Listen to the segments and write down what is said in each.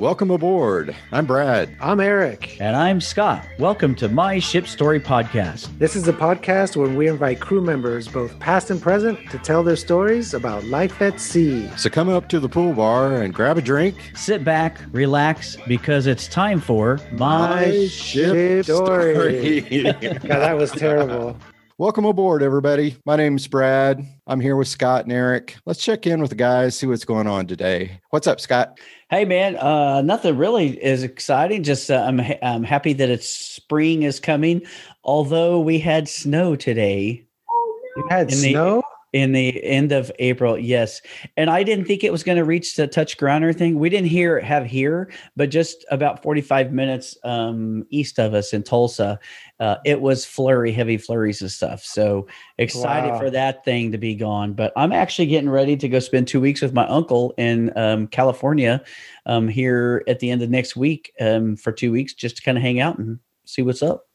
Welcome aboard. I'm Brad. I'm Eric. And I'm Scott. Welcome to My Ship Story Podcast. This is a podcast where we invite crew members, both past and present, to tell their stories about life at sea. So come up to the pool bar and grab a drink. Sit back, relax, because it's time for My, My Ship, Ship, Story. story. yeah, that was terrible. Welcome aboard, everybody. My name's Brad. I'm here with Scott and Eric. Let's check in with the guys, see what's going on today. What's up, Scott? Hey, man. Uh, nothing really is exciting. Just uh, I'm, ha- I'm happy that it's spring is coming. Although we had snow today. Oh, no. You had snow? In the end of April. Yes, and I didn't think it was going to reach the touch ground or anything. We didn't hear have here, but just about forty five minutes um, east of us in Tulsa, uh, it was flurry, heavy flurries of stuff. So excited wow. for that thing to be gone. But I'm actually getting ready to go spend two weeks with my uncle in um, California um, here at the end of next week um, for two weeks, just to kind of hang out and see what's up.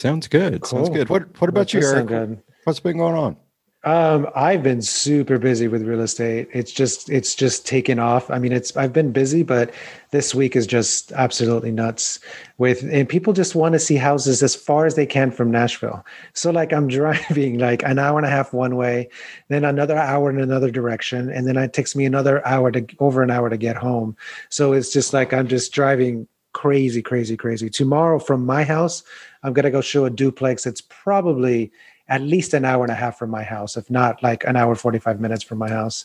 Sounds good. Cool. Sounds good. What What about you, Eric? What's been going on? Um, I've been super busy with real estate. It's just it's just taken off. I mean, it's I've been busy, but this week is just absolutely nuts. With and people just want to see houses as far as they can from Nashville. So like I'm driving like an hour and a half one way, then another hour in another direction, and then it takes me another hour to over an hour to get home. So it's just like I'm just driving crazy, crazy, crazy. Tomorrow from my house, I'm gonna go show a duplex. It's probably at least an hour and a half from my house, if not like an hour, 45 minutes from my house.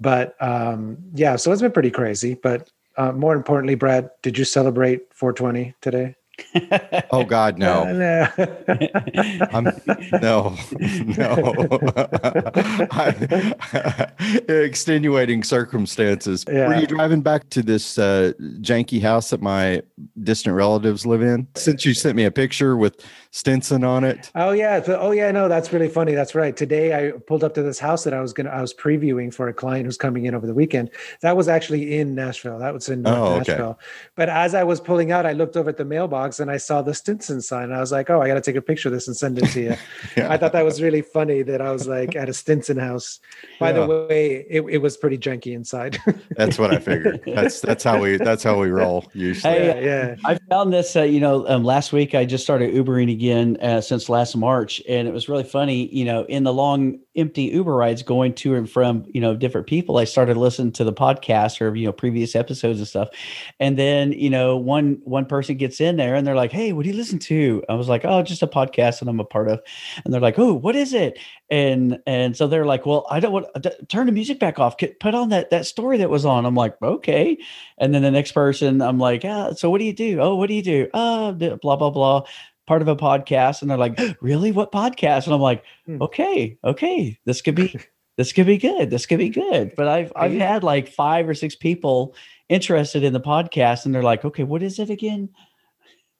But um, yeah, so it's been pretty crazy. But uh, more importantly, Brad, did you celebrate 420 today? Oh God, no. no, no, no. extenuating circumstances. Yeah. Were you driving back to this uh, janky house that my distant relatives live in? Since you sent me a picture with Stinson on it. Oh yeah. Oh yeah. No, that's really funny. That's right. Today I pulled up to this house that I was gonna I was previewing for a client who's coming in over the weekend. That was actually in Nashville. That was in oh, Nashville. Okay. But as I was pulling out, I looked over at the mailbox and I saw the Stinson sign. I was like, oh, I got to take a picture of this and send it to you. yeah. I thought that was really funny that I was like at a Stinson house. By yeah. the way, it, it was pretty janky inside. that's what I figured. That's that's how we that's how we roll usually. Hey, yeah, yeah. I found this. Uh, you know, um, last week I just started Ubering again uh, since last March, and it was really funny. You know, in the long empty Uber rides going to and from you know different people, I started listening to the podcast or you know previous episodes and stuff, and then you know one one person gets in there and they're like, "Hey, what do you listen to?" I was like, "Oh, just a podcast that I'm a part of," and they're like, "Oh, what is it?" And and so they're like, "Well, I don't want to turn the music back off. Put on that that story that was on." I'm like, "Okay," and then the next person, I'm like, "Yeah, so what do you do? Oh, what do you do? Uh, blah blah blah." Part of a podcast and they're like really? What podcast? And i'm like hmm. okay okay this could be this could be good this could be good. But i've i've had like five or six people interested in the podcast and they're like okay what is it again?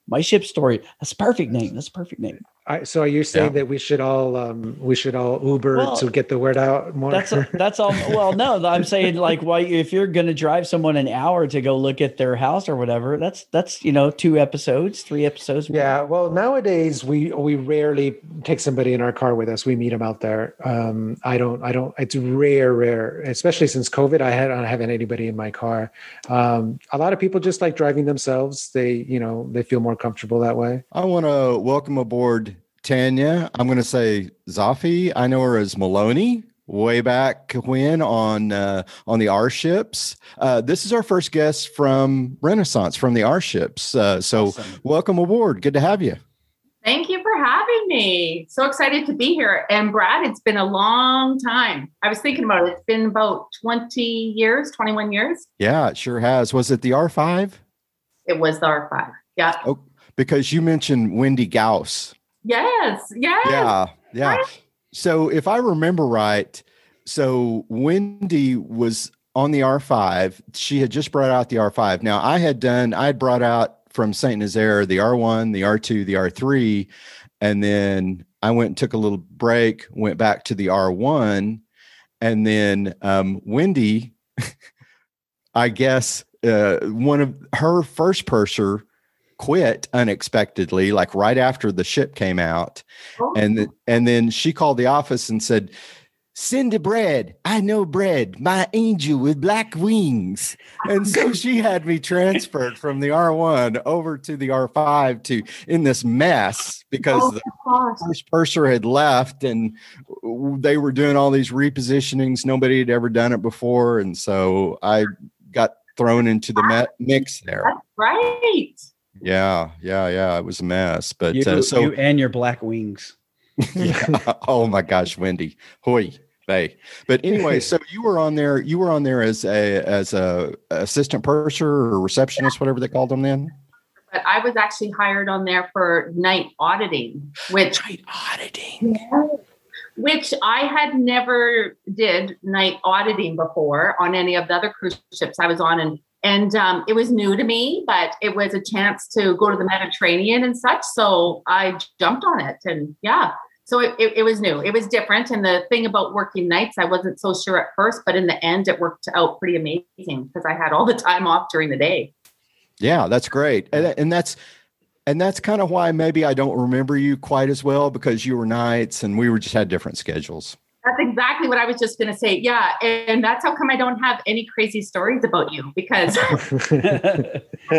My ship story that's a perfect name that's a perfect name I, so are you saying yeah. that we should all um, we should all Uber well, to get the word out more? That's a, that's all. Well, no, I'm saying like why if you're going to drive someone an hour to go look at their house or whatever, that's that's you know two episodes, three episodes. Yeah. Well, nowadays we we rarely take somebody in our car with us. We meet them out there. Um, I don't I don't. It's rare, rare, especially since COVID. I had I haven't anybody in my car. Um, a lot of people just like driving themselves. They you know they feel more comfortable that way. I want to welcome aboard Tanya, I'm going to say Zafi. I know her as Maloney way back when on uh, on the R ships. Uh, this is our first guest from Renaissance from the R ships. Uh, so awesome. welcome aboard. Good to have you. Thank you for having me. So excited to be here. And Brad, it's been a long time. I was thinking about it. It's been about 20 years, 21 years. Yeah, it sure has. Was it the R5? It was the R5. Yeah. Oh, because you mentioned Wendy Gauss Yes. Yes. Yeah. Yeah. Right? So if I remember right, so Wendy was on the R5. She had just brought out the R5. Now I had done, I had brought out from St. Nazaire the R1, the R2, the R3. And then I went and took a little break, went back to the R1. And then um, Wendy, I guess, uh, one of her first purser quit unexpectedly, like right after the ship came out, oh. and and then she called the office and said, Send the Brad. I know Brad. My angel with black wings. And so she had me transferred from the R1 over to the R5 to in this mess because Oh, the first purser had left and they were doing all these repositionings. Nobody had ever done it before. And so I got thrown into the mix there. That's right. Yeah. Yeah. Yeah. It was a mess. But You, uh, so you and your black wings. yeah. oh my gosh, Wendy, hoy vey. But anyway, so you were on there. You were on there as a as a assistant purser or receptionist, whatever they called them then. But I was actually hired on there for night auditing, which Night auditing. which I had never did night auditing before on any of the other cruise ships I was on, and and um, it was new to me, but it was a chance to go to the Mediterranean and such. So I jumped on it, and yeah, so it, it, it was new, it was different. And the thing about working nights, I wasn't so sure at first, but in the end, it worked out pretty amazing because I had all the time off during the day. Yeah, that's great, and, and that's and that's kind of why maybe I don't remember you quite as well because you were nights and we were just had different schedules. That's exactly what I was just going to say. Yeah, and that's how come I don't have any crazy stories about you because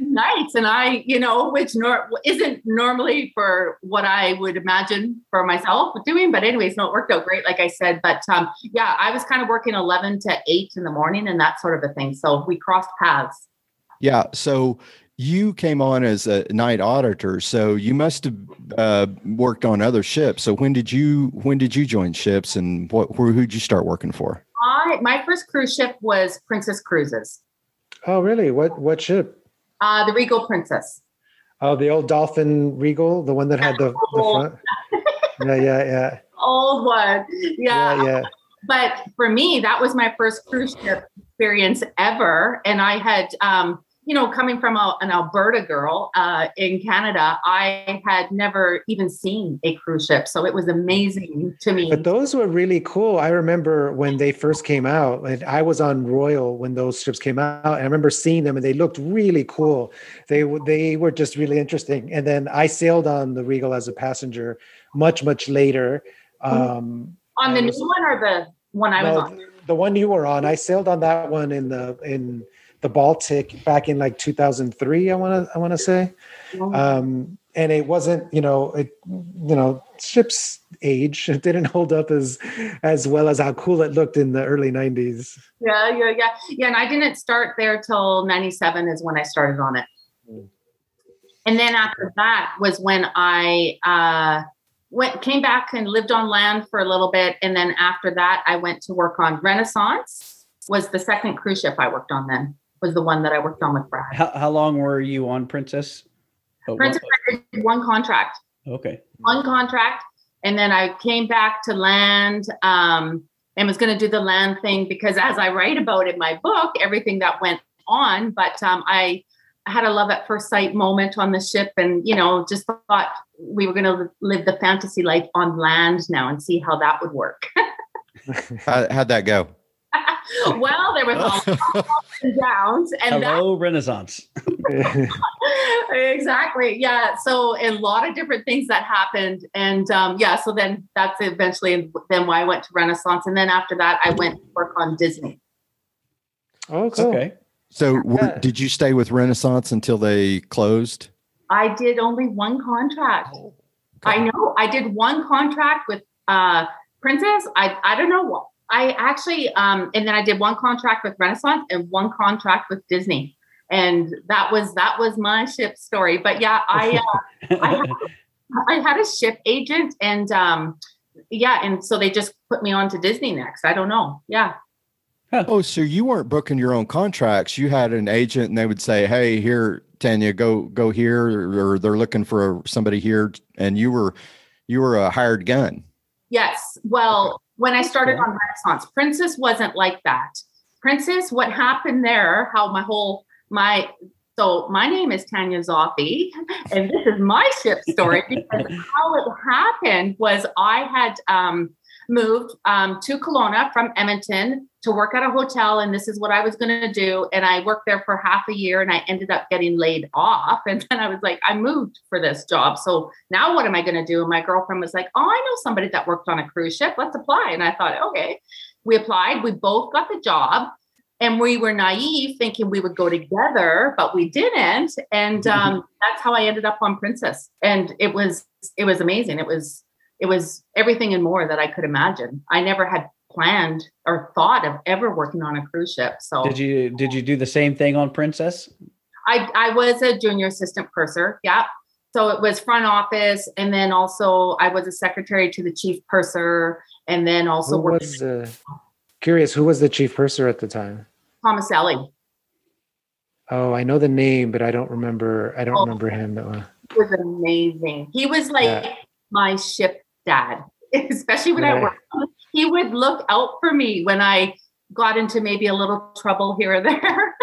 nights and I, you know, which nor- isn't normally for what I would imagine for myself doing. But anyways, no, it worked out great, like I said. But um, yeah, I was kind of working eleven to eight in the morning and that sort of a thing. So we crossed paths. Yeah, so you came on as a night auditor, so you must have uh, worked on other ships. So when did you when did you join ships, and what who who'd you start working for? I my first cruise ship was Princess Cruises, oh, really? What what ship? uh, the Regal Princess. Oh, the old Dolphin Regal, the one that had the, the front. Yeah, yeah, yeah, Old one, yeah, yeah. but for me that was my first cruise ship experience ever and i had um you know coming from a, an alberta girl uh, in canada i had never even seen a cruise ship so it was amazing to me But those were really cool. I remember when they first came out, and I was on Royal when those ships came out. And I remember seeing them, and they looked really cool. They they were just really interesting. And then I sailed on the Regal as a passenger much much later. Um, on the I new was- one or the one i was on the one you were on, I sailed on that one in the in the Baltic back in like 2003. I want to I want to say. um, and it wasn't you know it you know ships age it didn't hold up as as well as how cool it looked in the early 90s yeah yeah yeah yeah and i didn't start there till 97 is when i started on it Mm. and then after that was when i uh went came back and lived on land for a little bit and then after that i went to work on renaissance was the second cruise ship i worked on then was the one that i worked on with brad How, how long were you on Princess? Oh, princess I did one contract okay. one contract and then I came back to land um, and was going to do the land thing because as I write about in my book, everything that went on, but um, I had a love at first sight moment on the ship and, you know, just thought we were going to live the fantasy life on land now and see how that would work. How, how'd that go? well, there was all ups and downs and that Hello, Renaissance. exactly yeah so a lot of different things that happened and um, yeah so then that's eventually then why i went to renaissance and then after that i went to work on disney oh cool Okay. So were, did you stay with Renaissance until they closed? i did only one contract i know i did one contract with uh princess i i don't know what i actually um and then i did one contract with renaissance and one contract with disney. And that was that was my ship story. But yeah i uh, I, I had a ship agent and um yeah and so they just put me on to disney next. I don't know. Yeah. Oh, so you weren't booking your own contracts. You had an agent and they would say, Hey, here, Tanya, go go here, or, or they're looking for somebody here, and you were you were a hired gun. yes. Well when i started on renaissance princess wasn't like that. Princess what happened there how my whole my so my name is Tanya Zoffi, and this is my ship story because how it happened was I had um, moved um, to Kelowna from Edmonton to work at a hotel, and this is what I was going to do. And I worked there for half a year, and I ended up getting laid off. And then I was like, I moved for this job, so now what am I going to do? And my girlfriend was like, Oh, I know somebody that worked on a cruise ship. Let's apply. And I thought, okay. We applied. We both got the job and we were naive thinking we would go together but we didn't and mm-hmm. um, that's how i ended up on princess and it was it was amazing it was it was everything and more that i could imagine i never had planned or thought of ever working on a cruise ship so did you did you do the same thing on princess i i was a junior assistant purser yeah so it was front office and then also i was a secretary to the chief purser and then also who was the, curious who was the chief purser at the time Tomaselli. Oh, I know the name, but I don't remember. I don't oh, remember him. He was amazing. He was like yeah. my ship dad, especially when yeah. I worked. He would look out for me when I got into maybe a little trouble here or there.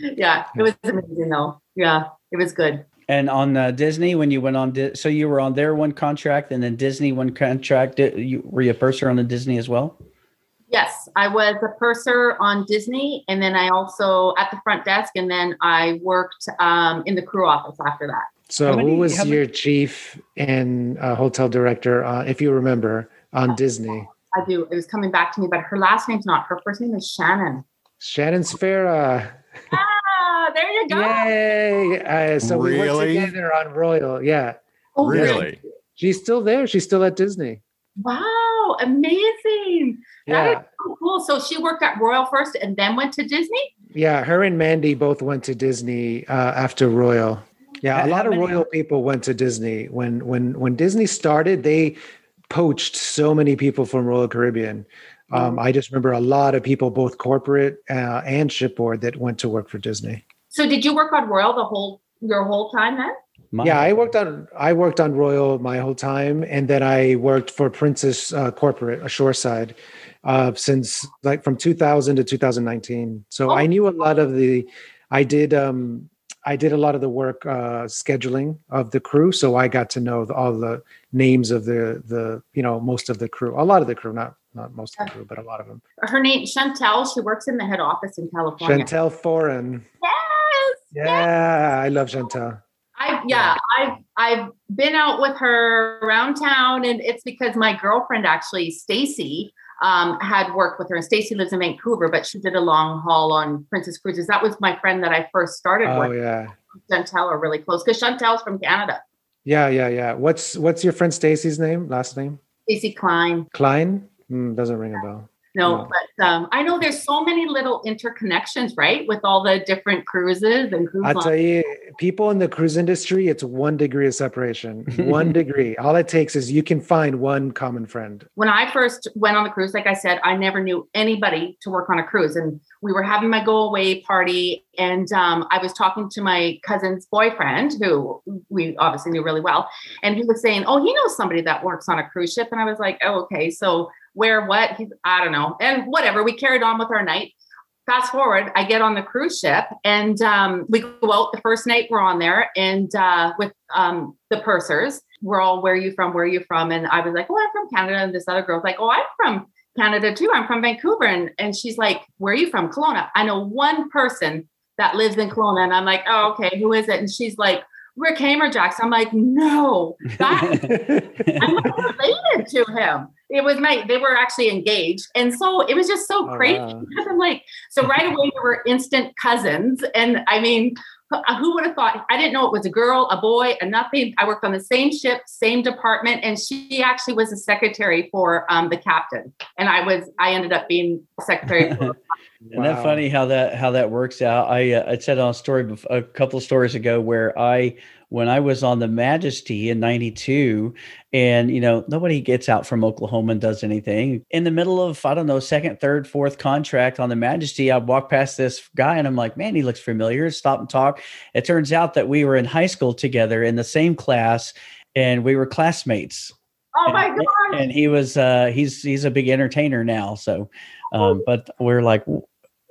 yeah, it was amazing though. Yeah, it was good. And on uh, Disney, when you went on, Di- so you were on their one contract, and then Disney one contract. You, were you a purser on the Disney as well? Yes, I was a purser on Disney, and then I also at the front desk, and then I worked um, in the crew office after that. So, many, who was your many? chief and uh, hotel director, uh, if you remember, on Disney? I do. It was coming back to me, but her last name's not. Her first name is Shannon. Shannon Sfera. Ah, there you go. Yay! Uh, so really? we worked together on Royal. Yeah. Oh, really? She's still there. She's still at Disney. Wow, amazing. That yeah. so cool. So she worked at Royal first and then went to Disney? Yeah, her and Mandy both went to Disney uh, after Royal. Yeah, a lot of Royal people went to Disney. When when when Disney started, they poached so many people from Royal Caribbean. Um, I just remember a lot of people, both corporate uh, and shipboard, that went to work for Disney. So, did you work on Royal the whole your whole time then? My yeah, I worked on I worked on Royal my whole time, and then I worked for Princess uh, Corporate, a shoreside, uh, since like from 2000 to 2019. So oh. I knew a lot of the. I did um, I did a lot of the work uh, scheduling of the crew, so I got to know the, all the names of the the you know most of the crew, a lot of the crew, not not most of the crew, but a lot of them. Her name Chantel. She works in the head office in California. Chantel Foreign. Yes. Yeah, yes. I love Chantel. I yeah, I've I've been out with her around town, and it's because my girlfriend actually, Stacy, um, had worked with her. And Stacy lives in Vancouver, but she did a long haul on Princess Cruises. That was my friend that I first started with. oh, with. yeah. Chantel are really close because Chantel's from Canada. Yeah, yeah, yeah. What's what's your friend Stacy's name? Last name? Stacy Klein. Klein? Mm, doesn't ring a bell. No, but um, I know there's so many little interconnections, right, with all the different cruises and cruise. I tell you, people in the cruise industry, it's one degree of separation. one degree. All it takes is you can find one common friend. When I first went on the cruise, like I said, I never knew anybody to work on a cruise, and we were having my go away party, and um, I was talking to my cousin's boyfriend, who we obviously knew really well, and he was saying, "Oh, he knows somebody that works on a cruise ship," and I was like, "Oh, okay." So where what he's i don't know. And whatever we carried on with our night. Fast forward i get on the cruise ship and um, we go out the first night we're on there and uh, with um, the pursers. We're all where you from? Where are you from? And i was like oh i'm from canada and this other girl's like oh i'm from canada too. I'm from vancouver. And, and she's like where are you from? Kelowna. I know one person that lives in Kelowna and i'm like oh okay who is it? And she's like Rick Hamerjacks. I'm like, no, that, I'm not related to him. It was my they were actually engaged. And so it was just so oh, crazy wow. because i'm like so right away we were instant cousins. And i mean who would have thought i didn't know it was a girl a boy a nothing. I worked on the same ship same department and she actually was a secretary for um, the captain. And i was i ended up being secretary for Isn't that funny how that how that works out? I uh, I said on a story a couple of stories ago where I when I was on the Majesty in 92 and you know nobody gets out from Oklahoma and does anything. In the middle of I don't know second third fourth contract on the Majesty I walk past this guy and I'm like man he looks familiar. Stop and talk. It turns out that we were in high school together in the same class and we were classmates Oh my god! And he was uh, he's he's a big entertainer now. So, um, but we're like,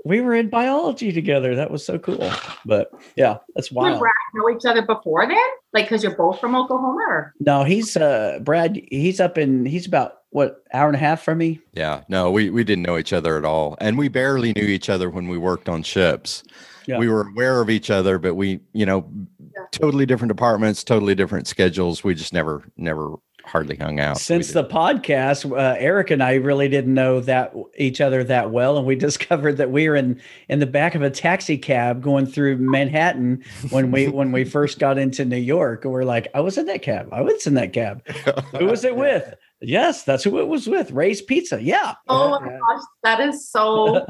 we were in biology together. That was so cool. But yeah, that's You and wild. Brad know each other before then? Like, because you're both from Oklahoma? Or? No, he's uh Brad. He's up in. He's about what hour and a half from me. Yeah, no, we we didn't know each other at all, and we barely knew each other when we worked on ships. Yeah. We were aware of each other, but we, you know, Yeah. totally different departments, totally different schedules. We just never, never hardly hung out. Since the podcast, uh, Eric and I really didn't know that each other that well, and we discovered that we were in in the back of a taxi cab going through Manhattan when we when we first got into New York. And we're like, I was in that cab. I was in that cab. Who was it with? Yes, that's who it was with. Ray's Pizza. Yeah. Oh my gosh, that is so,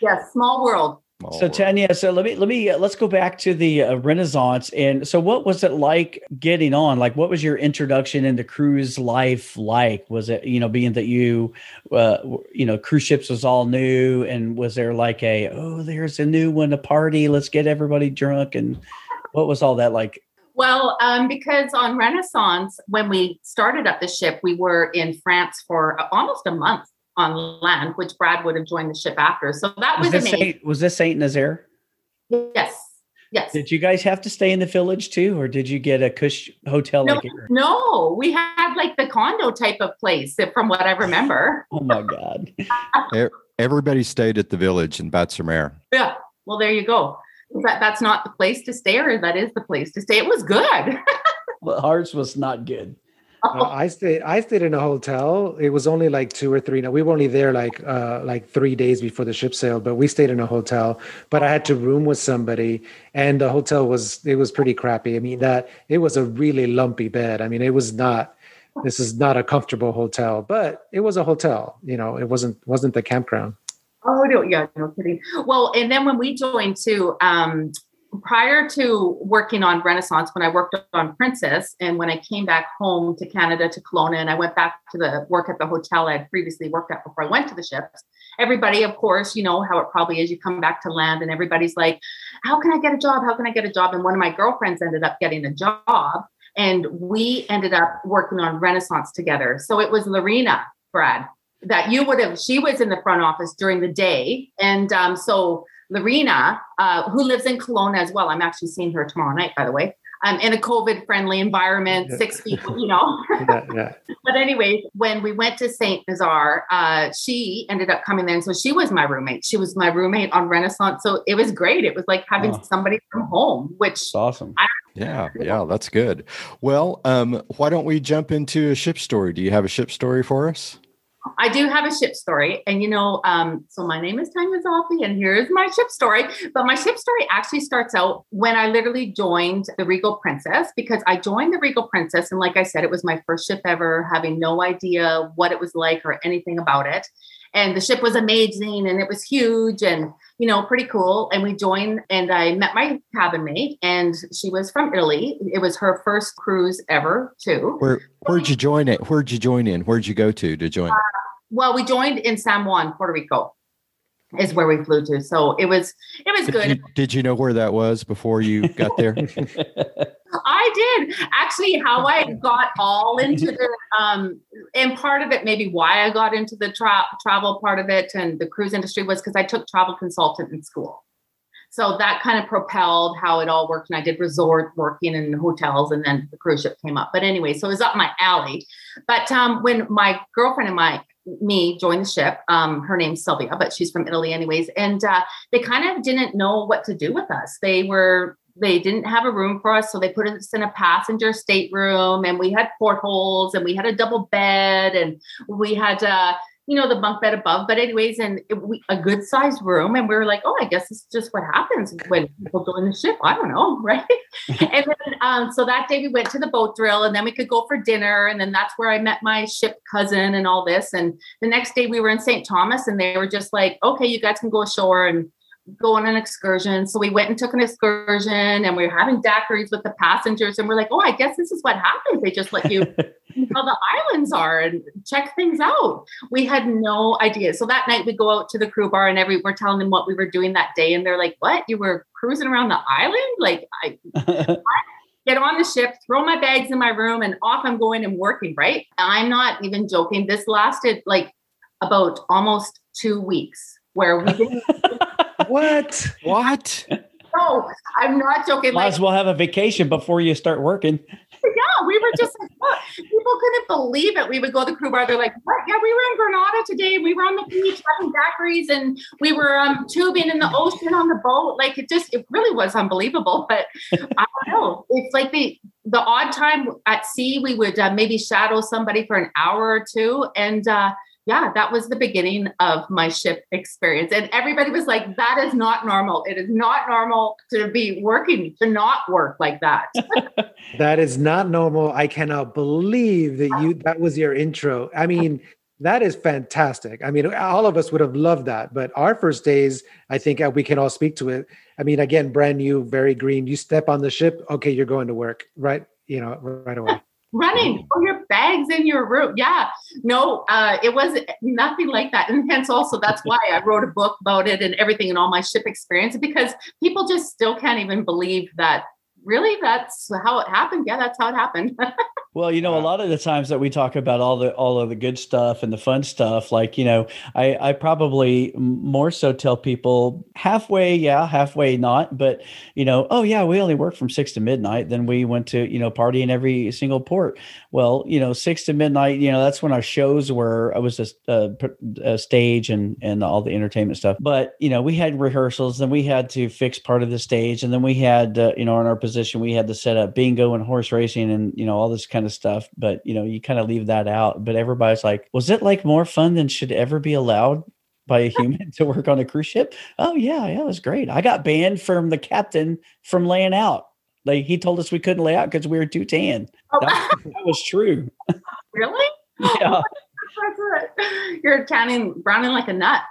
yeah, small world. Small So world. Tanya, so let me let me uh, let's go back to the uh, Renaissance. And so, what was it like getting on? Like, what was your introduction into cruise life like? Was it you know being that you, uh, you know, cruise ships was all new, and was there like a oh, there's a new one, a party, let's get everybody drunk, and what was all that like? Well, um, because on Renaissance, when we started up the ship, we were in France for almost a month on land, which Brad would have joined the ship after. So that Was was, this amazing. Saint, was this Saint Nazaire? Yes. Yes. Did you guys have to stay in the village too, or did you get a cush hotel No. like? No, we had like the condo type of place, from what I remember. Oh my god! everybody stayed at the village in Batz-sur-Mer. Yeah. Well, there you go. That that's not the place to stay, or that is the place to stay. It was good. Well, ours was not good. Uh, I stayed. I stayed in a hotel. It was only like two or three. No, we were only there like uh, like three days before the ship sailed. But we stayed in a hotel. But I had to room with somebody, and the hotel was it was pretty crappy. I mean that it was a really lumpy bed. I mean it was not. This is not a comfortable hotel, but it was a hotel. You know, it wasn't wasn't the campground. Oh no, yeah, no kidding. Well, and then when we joined too, um, prior to working on Renaissance, when I worked on Princess, and when I came back home to Canada to Kelowna, and I went back to the work at the hotel I had previously worked at before I went to the ships. Everybody, of course, you know how it probably is. You come back to land, and everybody's like, "How can I get a job? How can I get a job?" And one of my girlfriends ended up getting a job, and we ended up working on Renaissance together. So it was Lorena, Brad, that you would have she was in the front office during the day and um, so Lorena, uh, who lives in Kelowna as well, I'm actually seeing her tomorrow night, by the way, um, in a COVID friendly environment, Yeah. six feet, you know. Yeah, yeah. but anyway, when we went to St. Nazaire, uh, she ended up coming there. And so she was my roommate. She was my roommate on Renaissance. So it was great. It was like having Oh. somebody from home, which It's awesome. Yeah, yeah, that's good. Well, um, why don't we jump into a ship story? Do you have a ship story for us? I do have a ship story. And you know, um, so my name is Tanya Zoffi, and here's my ship story. But my ship story actually starts out when I literally joined the Regal Princess because I joined the Regal Princess. And like I said, it was my first ship ever, having no idea what it was like or anything about it. And the ship was amazing and it was huge and, you know, pretty cool. And we joined and I met my cabin mate and she was from Italy. It was her first cruise ever, too. Where where'd you join it? Where'd you join in? Where'd you go to to join? Uh, well, we joined in San Juan, Puerto Rico, is where we flew to. So it was it was Did good. you, did you know where that was before you got there? I did actually how I got all into the um and part of it maybe why I got into the tra- travel part of it and the cruise industry was because I took travel consultant in school. So that kind of propelled how it all worked. And I did resort working in hotels and then the cruise ship came up. But anyway, so it was up my alley. But um, when my girlfriend and my me joined the ship, um, her name's Sylvia, but she's from Italy anyways. And uh, they kind of didn't know what to do with us. They were they didn't have a room for us, so they put us in a passenger stateroom, and we had portholes, and we had a double bed, and we had uh, you know the bunk bed above. But anyways, and it, we, a good sized room, and we were like, oh, I guess it's just what happens when people join the ship. I don't know, right? and then um, so that day we went to the boat drill, and then we could go for dinner, and then that's where I met my ship cousin and all this. And the next day we were in St. Thomas, and they were just like, okay, you guys can go ashore and go on an excursion. So we went and took an excursion and we were having daiquiris with the passengers. And we're like, oh, I guess this is what happens. They just let you see how the islands are and check things out. We had no idea. So that night we go out to the crew bar and every we're telling them what we were doing that day. And they're like, what? You were cruising around the island? Like I get on the ship, throw my bags in my room, and off I'm going and working, right? I'm not even joking. This lasted like about almost two weeks where we didn't what? What? No, I'm not joking. Might Like, as well have a vacation before you start working. yeah, we were just like, what? People couldn't believe it. We would go to the crew bar. They're like, what? Yeah, we were in Grenada today. We were on the beach having daiquiris and we were um, tubing in the ocean on the boat. Like it just, it really was unbelievable. But I don't know. It's like the the odd time at sea, we would uh, maybe shadow somebody for an hour or two, and uh, yeah, that was the beginning of my ship experience. And everybody was like, that is not normal. It is not normal to be working, to not work like that. That is not normal. I cannot believe that you that was your intro. I mean, that is fantastic. I mean, all of us would have loved that. But our first days, I think uh, we can all speak to it. I mean, again, brand new, very green. You step on the ship, okay, you're going to work, right? You know, right away. running for your bags in your room. Yeah, no, uh, it was nothing like that. And hence also that's why I wrote a book about it and everything and all my ship experience because people just still can't even believe that really that's how it happened. Yeah, that's how it happened. Well, you know, a lot of the times that we talk about all the all of the good stuff and the fun stuff, like you know, I I probably more so tell people halfway, yeah, halfway not, but you know, oh yeah, we only work from six to midnight. Then we went to you know party in every single port. Well, you know, six to midnight, you know, that's when our shows were. I was a, a, a stage and and all the entertainment stuff. But you know, we had rehearsals, then we had to fix part of the stage, and then we had uh, you know in our position we had to set up bingo and horse racing and you know all this kind of stuff. But you know, you kind of leave that out. But everybody's like, was it like more fun than should ever be allowed? By a human to work on a cruise ship? Oh yeah, yeah, it was great. I got banned from the captain from laying out. Like he told us we couldn't lay out because we were too tan. Oh, That, that was true. really? Yeah, You're counting browning like a nut.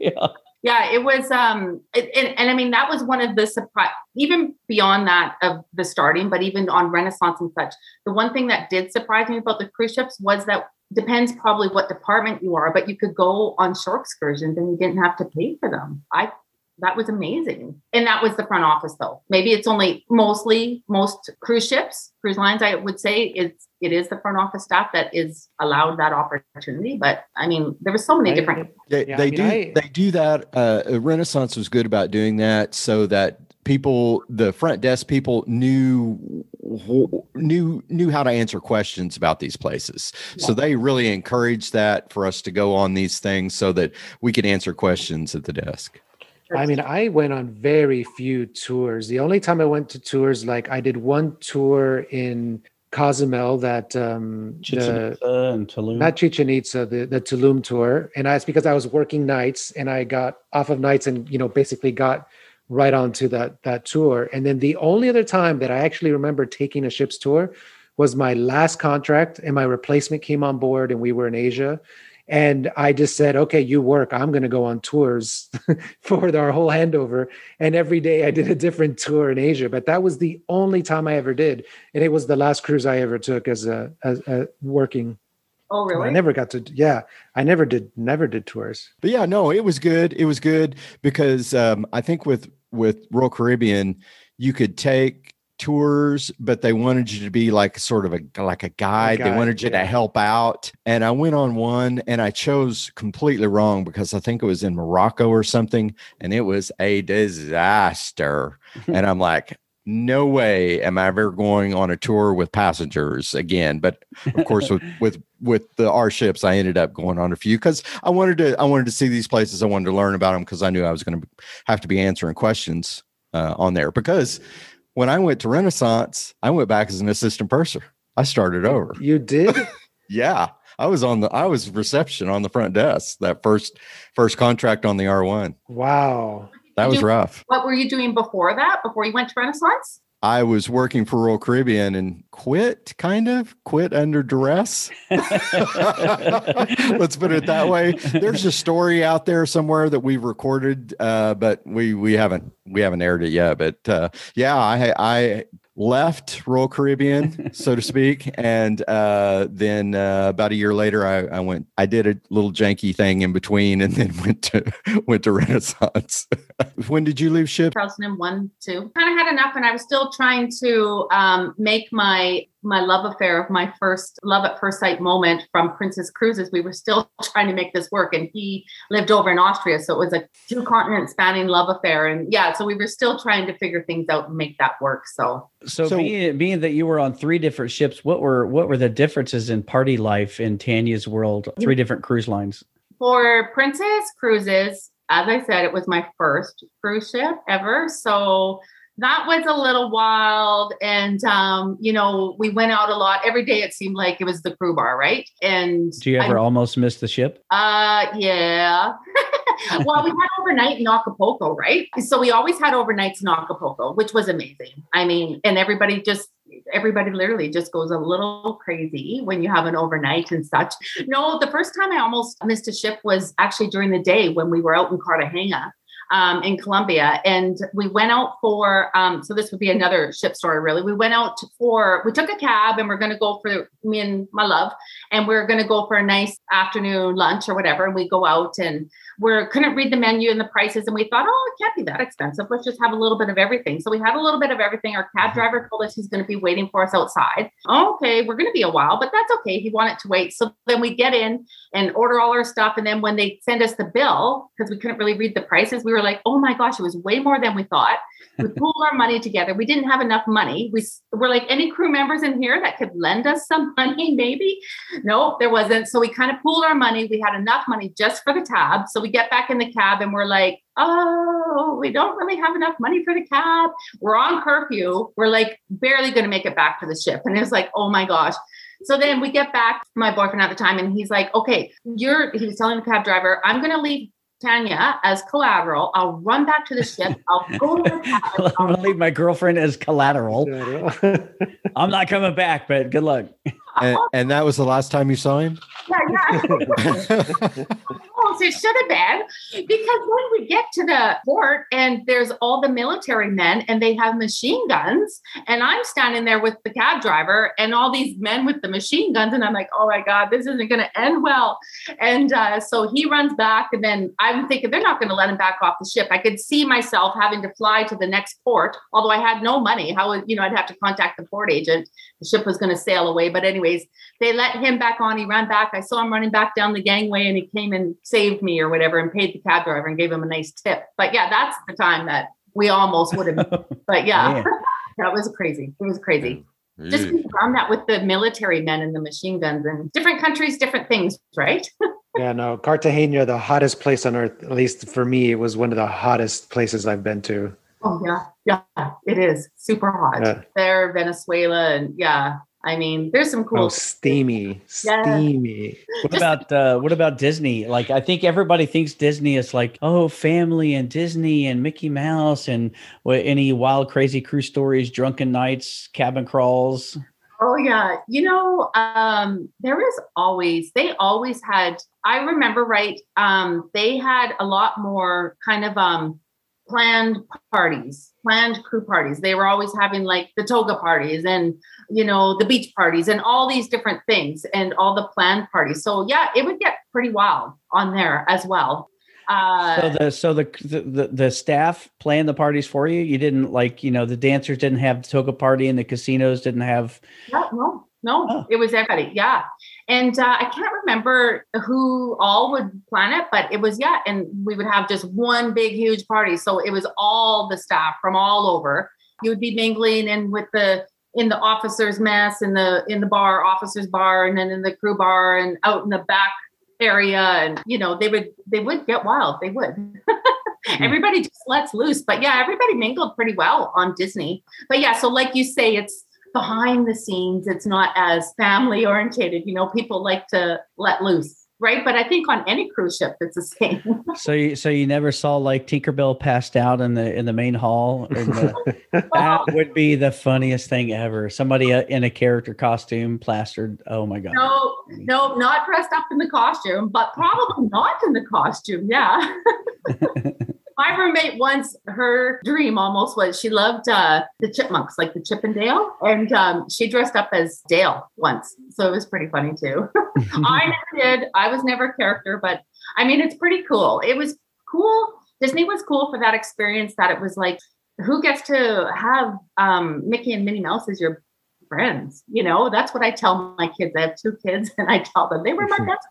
yeah. Yeah it was um it, and, and i mean that was one of the surprise even beyond that of the starting but even on renaissance and such the one thing that did surprise me about the cruise ships was that depends probably what department you are but you could go on shore excursions and you didn't have to pay for them. I that was amazing and that was the front office though maybe it's only mostly most cruise ships cruise lines i would say it's it is the front office staff that is allowed that opportunity but i mean there was so many I- different They, Yeah, I mean, do I- they do that. Uh, Renaissance was good about doing that so that people, the front desk people, knew knew knew how to answer questions about these places. So they really encouraged that for us to go on these things so that we could answer questions at the desk. I mean, I went on very few tours. The only time I went to tours, like I did one tour in Cozumel, that um, Chichen the, Itza and Tulum. not Chichen Itza, the, the Tulum tour. And that's because I was working nights and I got off of nights and, you know, basically got right onto that, that tour. And then the only other time that I actually remember taking a ship's tour was my last contract and my replacement came on board and we were in Asia. And I just said, okay, you work. I'm going to go on tours for our whole handover. And every day I did a different tour in Asia. But that was the only time I ever did. And it was the last cruise I ever took as a, as a working oh really I never got to. Yeah, I never did. Never did tours. But yeah, no, it was good. It was good because um, I think with with Royal Caribbean, you could take tours, but they wanted you to be like sort of a like a guide. they guide, wanted you yeah. to help out. And I went on one and I chose completely wrong because I think it was in Morocco or something, and it was a disaster. and I'm like, no way am I ever going on a tour with passengers again. But of course, with with with the our ships, I ended up going on a few because I wanted to I wanted to see these places. I wanted to learn about them because I knew I was going to have to be answering questions uh, on there. Because when I went to Renaissance, I went back as an assistant purser. I started over. You did? Yeah. I was on the I was reception on the front desk that first first contract on the R1. wow. That was You- rough. What were you doing before that? Before you went to Renaissance? I was working for Royal Caribbean and quit, kind of quit under duress. Let's put it that way. There's a story out there somewhere that we've recorded, uh, but we we haven't we haven't aired it yet. But uh, yeah, I I left Royal Caribbean, so to speak, and uh, then uh, about a year later, I, I went. I did a little janky thing in between, and then went to went to Renaissance. when did you leave ship? 2001, two. Kind of had enough, and I was still trying to um, make my my love affair of my first love at first sight moment from Princess Cruises. We were still trying to make this work, and he lived over in Austria, so it was a two continent spanning love affair. And yeah, so we were still trying to figure things out and make that work. So, so, So- being, being that you were on three different ships, what were what were the differences in party life in Tanya's world? Three different cruise lines. for Princess Cruises, as I said, it was my first cruise ship ever. So that was a little wild. And, um, you know, we went out a lot. Every day it seemed like it was the crew bar, right? And Do you ever I- almost miss the ship? uh, yeah. well, we had overnight in Acapulco, right? So we always had overnights in Acapulco, which was amazing. I mean, and everybody just, everybody literally just goes a little crazy when you have an overnight and such. No, the first time I almost missed a ship was actually during the day when we were out in Cartagena. Um, in Colombia, and we went out for. Um, so this would be another ship story, really. We went out for. We took a cab, and we're going to go for me and my love and we're going to go for a nice afternoon lunch or whatever. And we go out and we couldn't read the menu and the prices. And we thought, oh, it can't be that expensive. Let's just have a little bit of everything. So we had a little bit of everything. Our cab mm-hmm. driver told us he's going to be waiting for us outside. okay, we're going to be a while, but that's okay. He wanted to wait. So then we get in and order all our stuff. And then when they send us the bill, because we couldn't really read the prices, we were like, oh my gosh, it was way more than we thought. We pooled our money together. We didn't have enough money. We were like, any crew members in here that could lend us some money, maybe? No, there wasn't. So we kind of pooled our money. We had enough money just for the tab. So we get back in the cab and we're like, oh, we don't really have enough money for the cab. We're on curfew. We're like barely going to make it back to the ship. And it's like, oh my gosh. So then we get back, my boyfriend at the time, and he's like, okay, you're, he was telling the cab driver, I'm going to leave Tanya as collateral. I'll run back to the ship. I'll go to the cab. I'm gonna leave my girlfriend as collateral. I'm not coming back, but good luck. and, and that was the last time you saw him? Yeah, yeah. almost it should have been because when we get to the port and there's all the military men and they have machine guns and i'm standing there with the cab driver and all these men with the machine guns and i'm like oh my god this isn't going to end well. And uh, so he runs back and then i'm thinking they're not going to let him back off the ship. I could see myself having to fly to the next port although i had no money. How would you know i'd have to contact the port agent. The ship was going to sail away. But anyways they let him back on. He ran back. I saw him running back down the gangway and he came and saved me or whatever and paid the cab driver and gave him a nice tip. But yeah, that's the time that we almost would have. But yeah, that was crazy. It was crazy. Just Yeah. confirm that with the military men and the machine guns and different countries, different things, right? yeah, no, Cartagena, the hottest place on earth, at least for me, it was one of the hottest places I've been to. Oh yeah, yeah, it is super hot Yeah. there, Venezuela, and yeah. I mean, there's some cool. Oh, steamy, Yeah. steamy. What about uh, what about Disney? Like, I think everybody thinks Disney is like, oh, family and Disney and Mickey Mouse and what, any wild, crazy cruise stories, drunken nights, cabin crawls. Oh yeah, you know, um, there is always they always had. I remember right. Um, they had a lot more kind of um, planned parties, planned crew parties. They were always having like the toga parties and you know the beach parties and all these different things and all the planned parties. So yeah, it would get pretty wild on there as well. Uh, So the so the, the the staff planned the parties for you. You didn't like you know the dancers didn't have the toga party and the casinos didn't have. No, no, no. Oh. It was everybody. Yeah. And uh, I can't remember who all would plan it, but it was, yeah. And we would have just one big, huge party. So it was all the staff from all over. You would be mingling in with the, in the officers mess in the in the bar officers bar and then in the crew bar and out in the back area and you know they would they would get wild they would everybody just lets loose but yeah everybody mingled pretty well on disney but yeah so like you say it's behind the scenes it's not as family orientated you know people like to let loose right but i think on any cruise ship it's the same So you so you never saw like Tinkerbell passed out in the in the main hall. The, that would be the funniest thing ever. Somebody uh, in a character costume plastered. Oh my god. no no not dressed up in the costume but probably not in the costume yeah my roommate once her dream almost was she loved uh the chipmunks like the Chip 'n Dale. And um she dressed up as dale once. So it was pretty funny too. I never did. I was never a character but i mean it's pretty cool. It was cool. Disney was cool for that experience that it was like, who gets to have um, Mickey and Minnie Mouse as your friends? You know, that's what I tell my kids. I have two kids and I tell them they were my best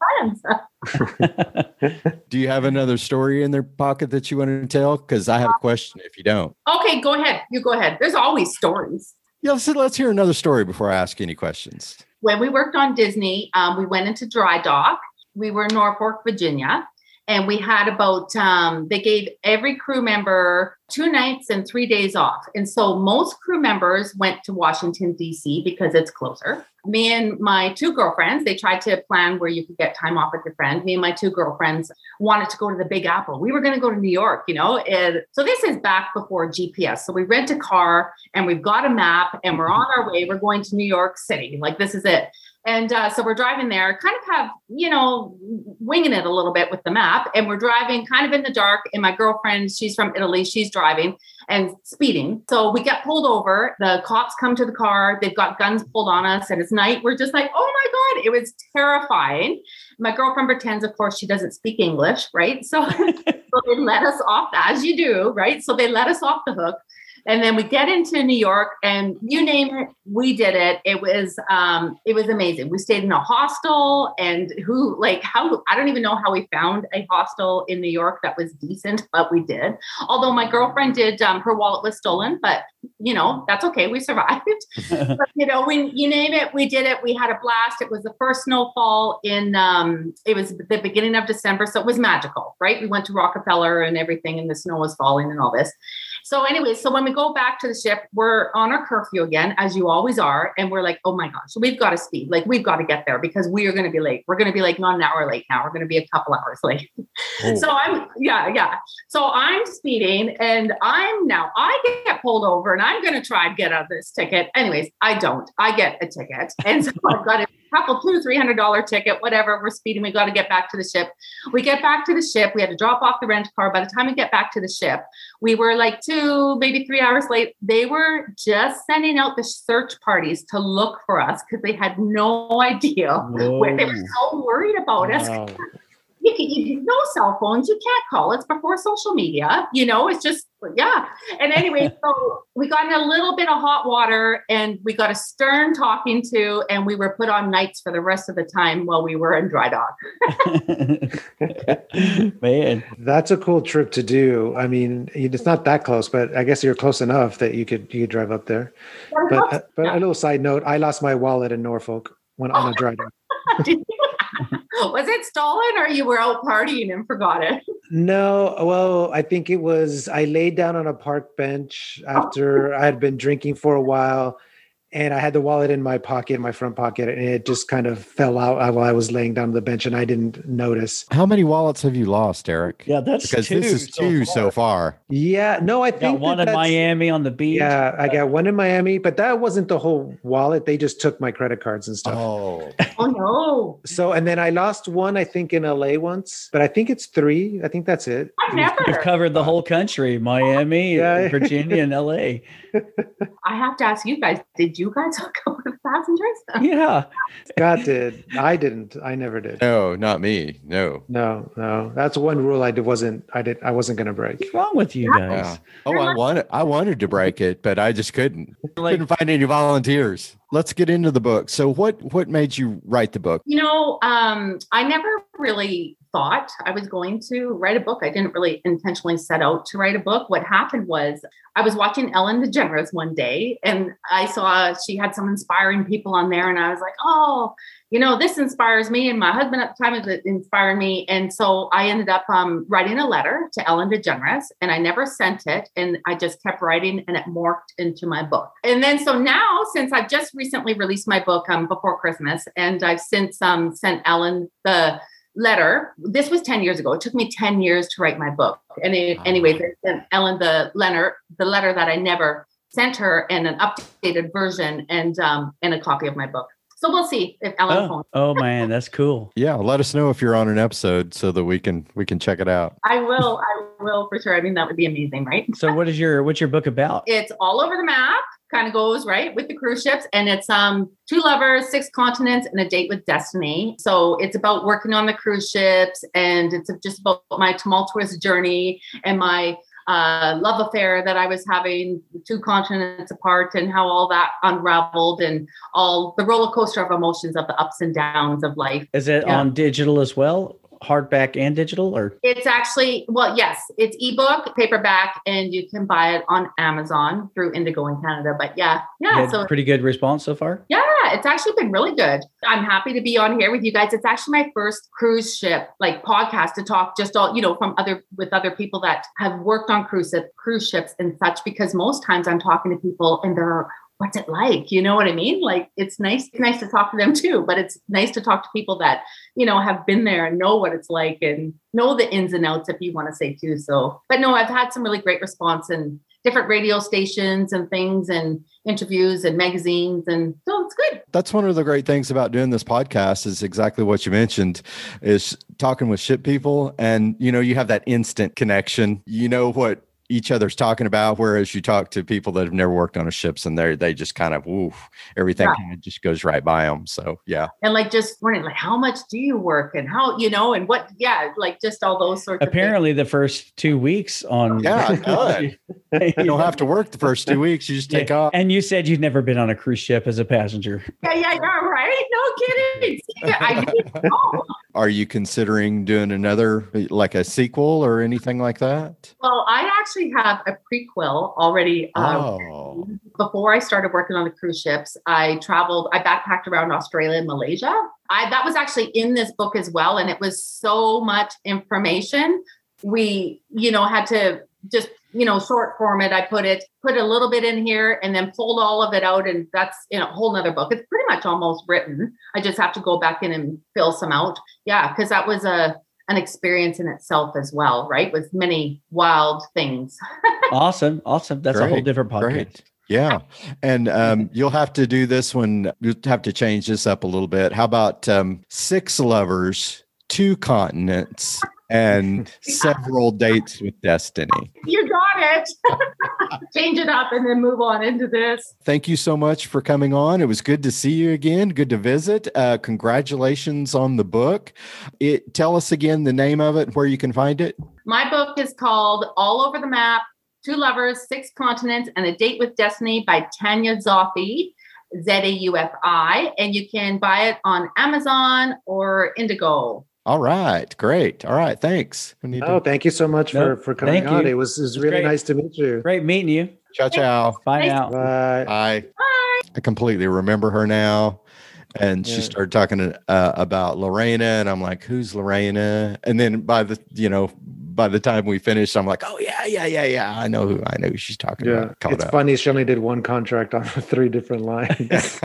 friends. Do you have another story in their pocket that you want to tell? Because I have a question if you don't. okay, go ahead. You go ahead. There's always stories. Yeah, so let's hear another story before I ask any questions. when we worked on Disney, um, we went into dry dock. We were in Norfolk, Virginia, and we had about, um, they gave every crew member two nights and three days off. And so most crew members went to Washington, D.C. because it's closer. Me and my two girlfriends, they tried to plan where you could get time off with your friend. Me and my two girlfriends wanted to go to the Big Apple. We were going to go to New York, you know. And so this is back before GPS. So we rent a car and we've got a map and we're on our way. We're going to New York City. Like this is it. And uh, so we're driving there, kind of have, you know, winging it a little bit with the map. And we're driving kind of in the dark. And my girlfriend, she's from Italy, she's driving and speeding. So we get pulled over. The cops come to the car. They've got guns pulled on us. And it's night. We're just like, oh my God. It was terrifying. My girlfriend pretends, of course, she doesn't speak English, right? So, so they let us off, as you do, right? So they let us off the hook. And then we get into New York, and you name it, we did it. It was um, it was amazing. We stayed in a hostel, and who like how I don't even know how we found a hostel in New York that was decent, but we did. Although my girlfriend did, um, her wallet was stolen, but you know that's okay. We survived. but you know, when you name it, we did it. We had a blast. It was the first snowfall in um, it was the beginning of December, so it was magical, right? We went to Rockefeller and everything, and the snow was falling and all this. So, anyway, so when we go back to the ship, we're on our curfew again, as you always are. And we're like, oh my gosh, we've got to speed. Like, we've got to get there because we are going to be late. We're going to be like not an hour late now. We're going to be a couple hours late. Oh. So, I'm, yeah, yeah. So I'm speeding and I'm now, I get pulled over and I'm going to try and get out of this ticket. Anyways, I don't. I get a ticket. And so I've got a couple, two, three hundred dollar ticket, whatever. We're speeding. We got to get back to the ship. We get back to the ship. We had to drop off the rent car. By the time we get back to the ship, we were like two, maybe three hours late. They were just sending out the search parties to look for us because they had no idea where they were so worried about us. Wow. You can, you, no cell phones. You can't call. It's before social media. You know, it's just yeah. And anyway, so we got in a little bit of hot water, and we got a stern talking to, and we were put on nights for the rest of the time while we were in dry dock. Man, That's a cool trip to do. I mean, it's not that close, but I guess you're close enough that you could you could drive up there. But uh, but a little side note: I lost my wallet in Norfolk when on a dry dock. Was it stolen, or you were out partying and forgot it? No, well, I think it was. I laid down on a park bench oh. after I had been drinking for a while, and I had the wallet in my pocket, my front pocket, and it just kind of fell out while I was laying down on the bench, and I didn't notice. How many wallets have you lost, Eric? yeah, that's Because two this is two so far. Yeah, no, I Got think one that in Miami on the beach. Yeah, I got one in Miami, but that wasn't the whole wallet. They just took my credit cards and stuff. Oh, Oh no, So, and then I lost one, I think, in LA once, but I think it's three. I think that's it. I've never. You've covered the whole country, Miami, Yeah. Virginia, and LA. I have to ask you guys: Did you guys hook up with passengers? Yeah. Scott did. I didn't. I never did. no, not me. No. No, no. That's one rule I did wasn't. I did. I wasn't going to break. What's wrong with you Yeah. guys? Oh, I wanted I wanted to break it, but I just couldn't. Like, Couldn't find any volunteers. Let's get into the book. So what what made you write the book? You know, um, I never really thought I was going to write a book. I didn't really intentionally set out to write a book. What happened was I was watching Ellen DeGeneres one day and I saw she had some inspiring people on there. And I was like, oh, you know, this inspires me. And my husband at the time was inspiring me. And so I ended up um, writing a letter to Ellen DeGeneres and I never sent it. And I just kept writing and it morphed into my book. And then so now, since I've just recently released my book um, before Christmas and I've since um, sent Ellen the letter. This was 10 years ago. It took me 10 years to write my book. And it, Wow. anyways, I sent Ellen the letter, the letter that I never sent her and an updated version and um and a copy of my book. So we'll see if Ellen oh, phones. oh man, that's cool. Yeah, let us know if you're on an episode so that we can we can check it out. I will, I will for sure. I mean, that would be amazing, right? So what is your what's your book about? It's all over the map kind of goes right with the cruise ships and it's um two lovers six continents and a date with destiny so it's about working on the cruise ships and it's just about my tumultuous journey and my uh, love affair that I was having two continents apart and how all that unraveled and all the roller coaster of emotions of the ups and downs of life. Is it Yeah. on digital as well? Hardback and digital or It's actually, well, yes, it's ebook, paperback, and you can buy it on Amazon through Indigo in Canada. But yeah, yeah. So pretty good response so far? yeah, it's actually been really good. I'm happy to be on here with you guys. It's actually my first cruise ship like podcast to talk just all, you know, from other with other people that have worked on cruise cruise ships and such because most times I'm talking to people and they're what's it like? You know what I mean? Like it's nice it's nice to talk to them too, but it's nice to talk to people that, you know, have been there and know what it's like and know the ins and outs if you want to say too. So, but no, I've had some really great response and different radio stations and things and interviews and magazines and so it's good. That's one of the great things about doing this podcast is exactly what you mentioned is talking with ship people and you know you have that instant connection. You know what each other's talking about whereas you talk to people that have never worked on a ships and they they just kind of woof everything Yeah. kind of just goes right by them. So, yeah. and like just wondering like how much do you work and how you know and what yeah like just all those sorts of Apparently the first two weeks on Yeah, good. You don't have to work the first 2 weeks, you just take Yeah. off. And you said you'd never been on a cruise ship as a passenger. yeah yeah yeah right no kidding I didn't know. Are you considering doing another like a sequel or anything like that? well I actually have a prequel already uh, Oh. before I started working on the cruise ships, I traveled, I backpacked around Australia and Malaysia. I that was actually in this book as well. And it was so much information. We, you know, had to just, you know, short form it. I put it, put a little bit in here and then pulled all of it out. And that's in a whole nother book. It's pretty much almost written. I just have to go back in and fill some out. Yeah, because that was a an experience in itself as well, right? With many wild things. awesome. Awesome. That's a whole different podcast. Great. Yeah. And um, you'll have to do this one. You'll have to change this up a little bit. How about um, six lovers, two continents, and several dates with destiny? You got it. Change it up and then move on into this. Thank you so much for coming on. It was good to see you again. Good to visit. Uh, congratulations on the book. It tell us again the name of it, and where you can find it. My book is called All Over the Map Two Lovers, Six Continents, and a Date with Destiny by Tanya Zaufi, Z A U F I. And you can buy it on Amazon or Indigo. All right, great. All right, thanks. We need to- Oh, thank you so much No, for for coming thank on. you. It was it was was really great. nice to meet you. Great meeting you. ciao, ciao. Bye Nice- now. Bye. I I completely remember her now. And she started talking uh, about Lorena, and I'm like, "Who's Lorena?" And then by the you know by the time we finished, I'm like, "Oh yeah, yeah, yeah, yeah. I know who I know who she's talking Yeah, about." Called it's out. funny. She only did one contract on three different lines.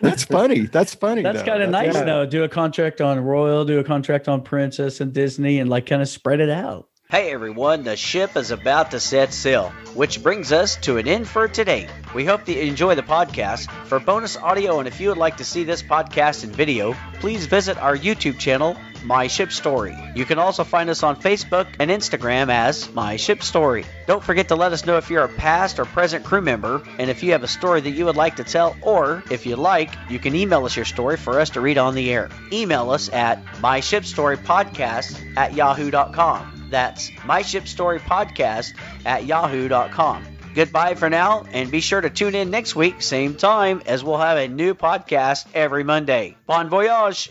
That's funny. That's funny. That's kind of nice yeah. though. Do a contract on Royal, do a contract on Princess and Disney, and like kind of spread it out. Hey everyone, the ship is about to set sail, which brings us to an end for today. We hope that you enjoy the podcast. For bonus audio and if you would like to see this podcast in video, please visit our YouTube channel, My Ship Story. You can also find us on Facebook and Instagram as My Ship Story. Don't forget to let us know if you're a past or present crew member and if you have a story that you would like to tell, or if you like, you can email us your story for us to read on the air. Email us at myshipstorypodcast at yahoo.com. That's myshipstorypodcast at yahoo.com. Goodbye for now, and be sure to tune in next week, same time, as we'll have a new podcast every Monday. Bon voyage!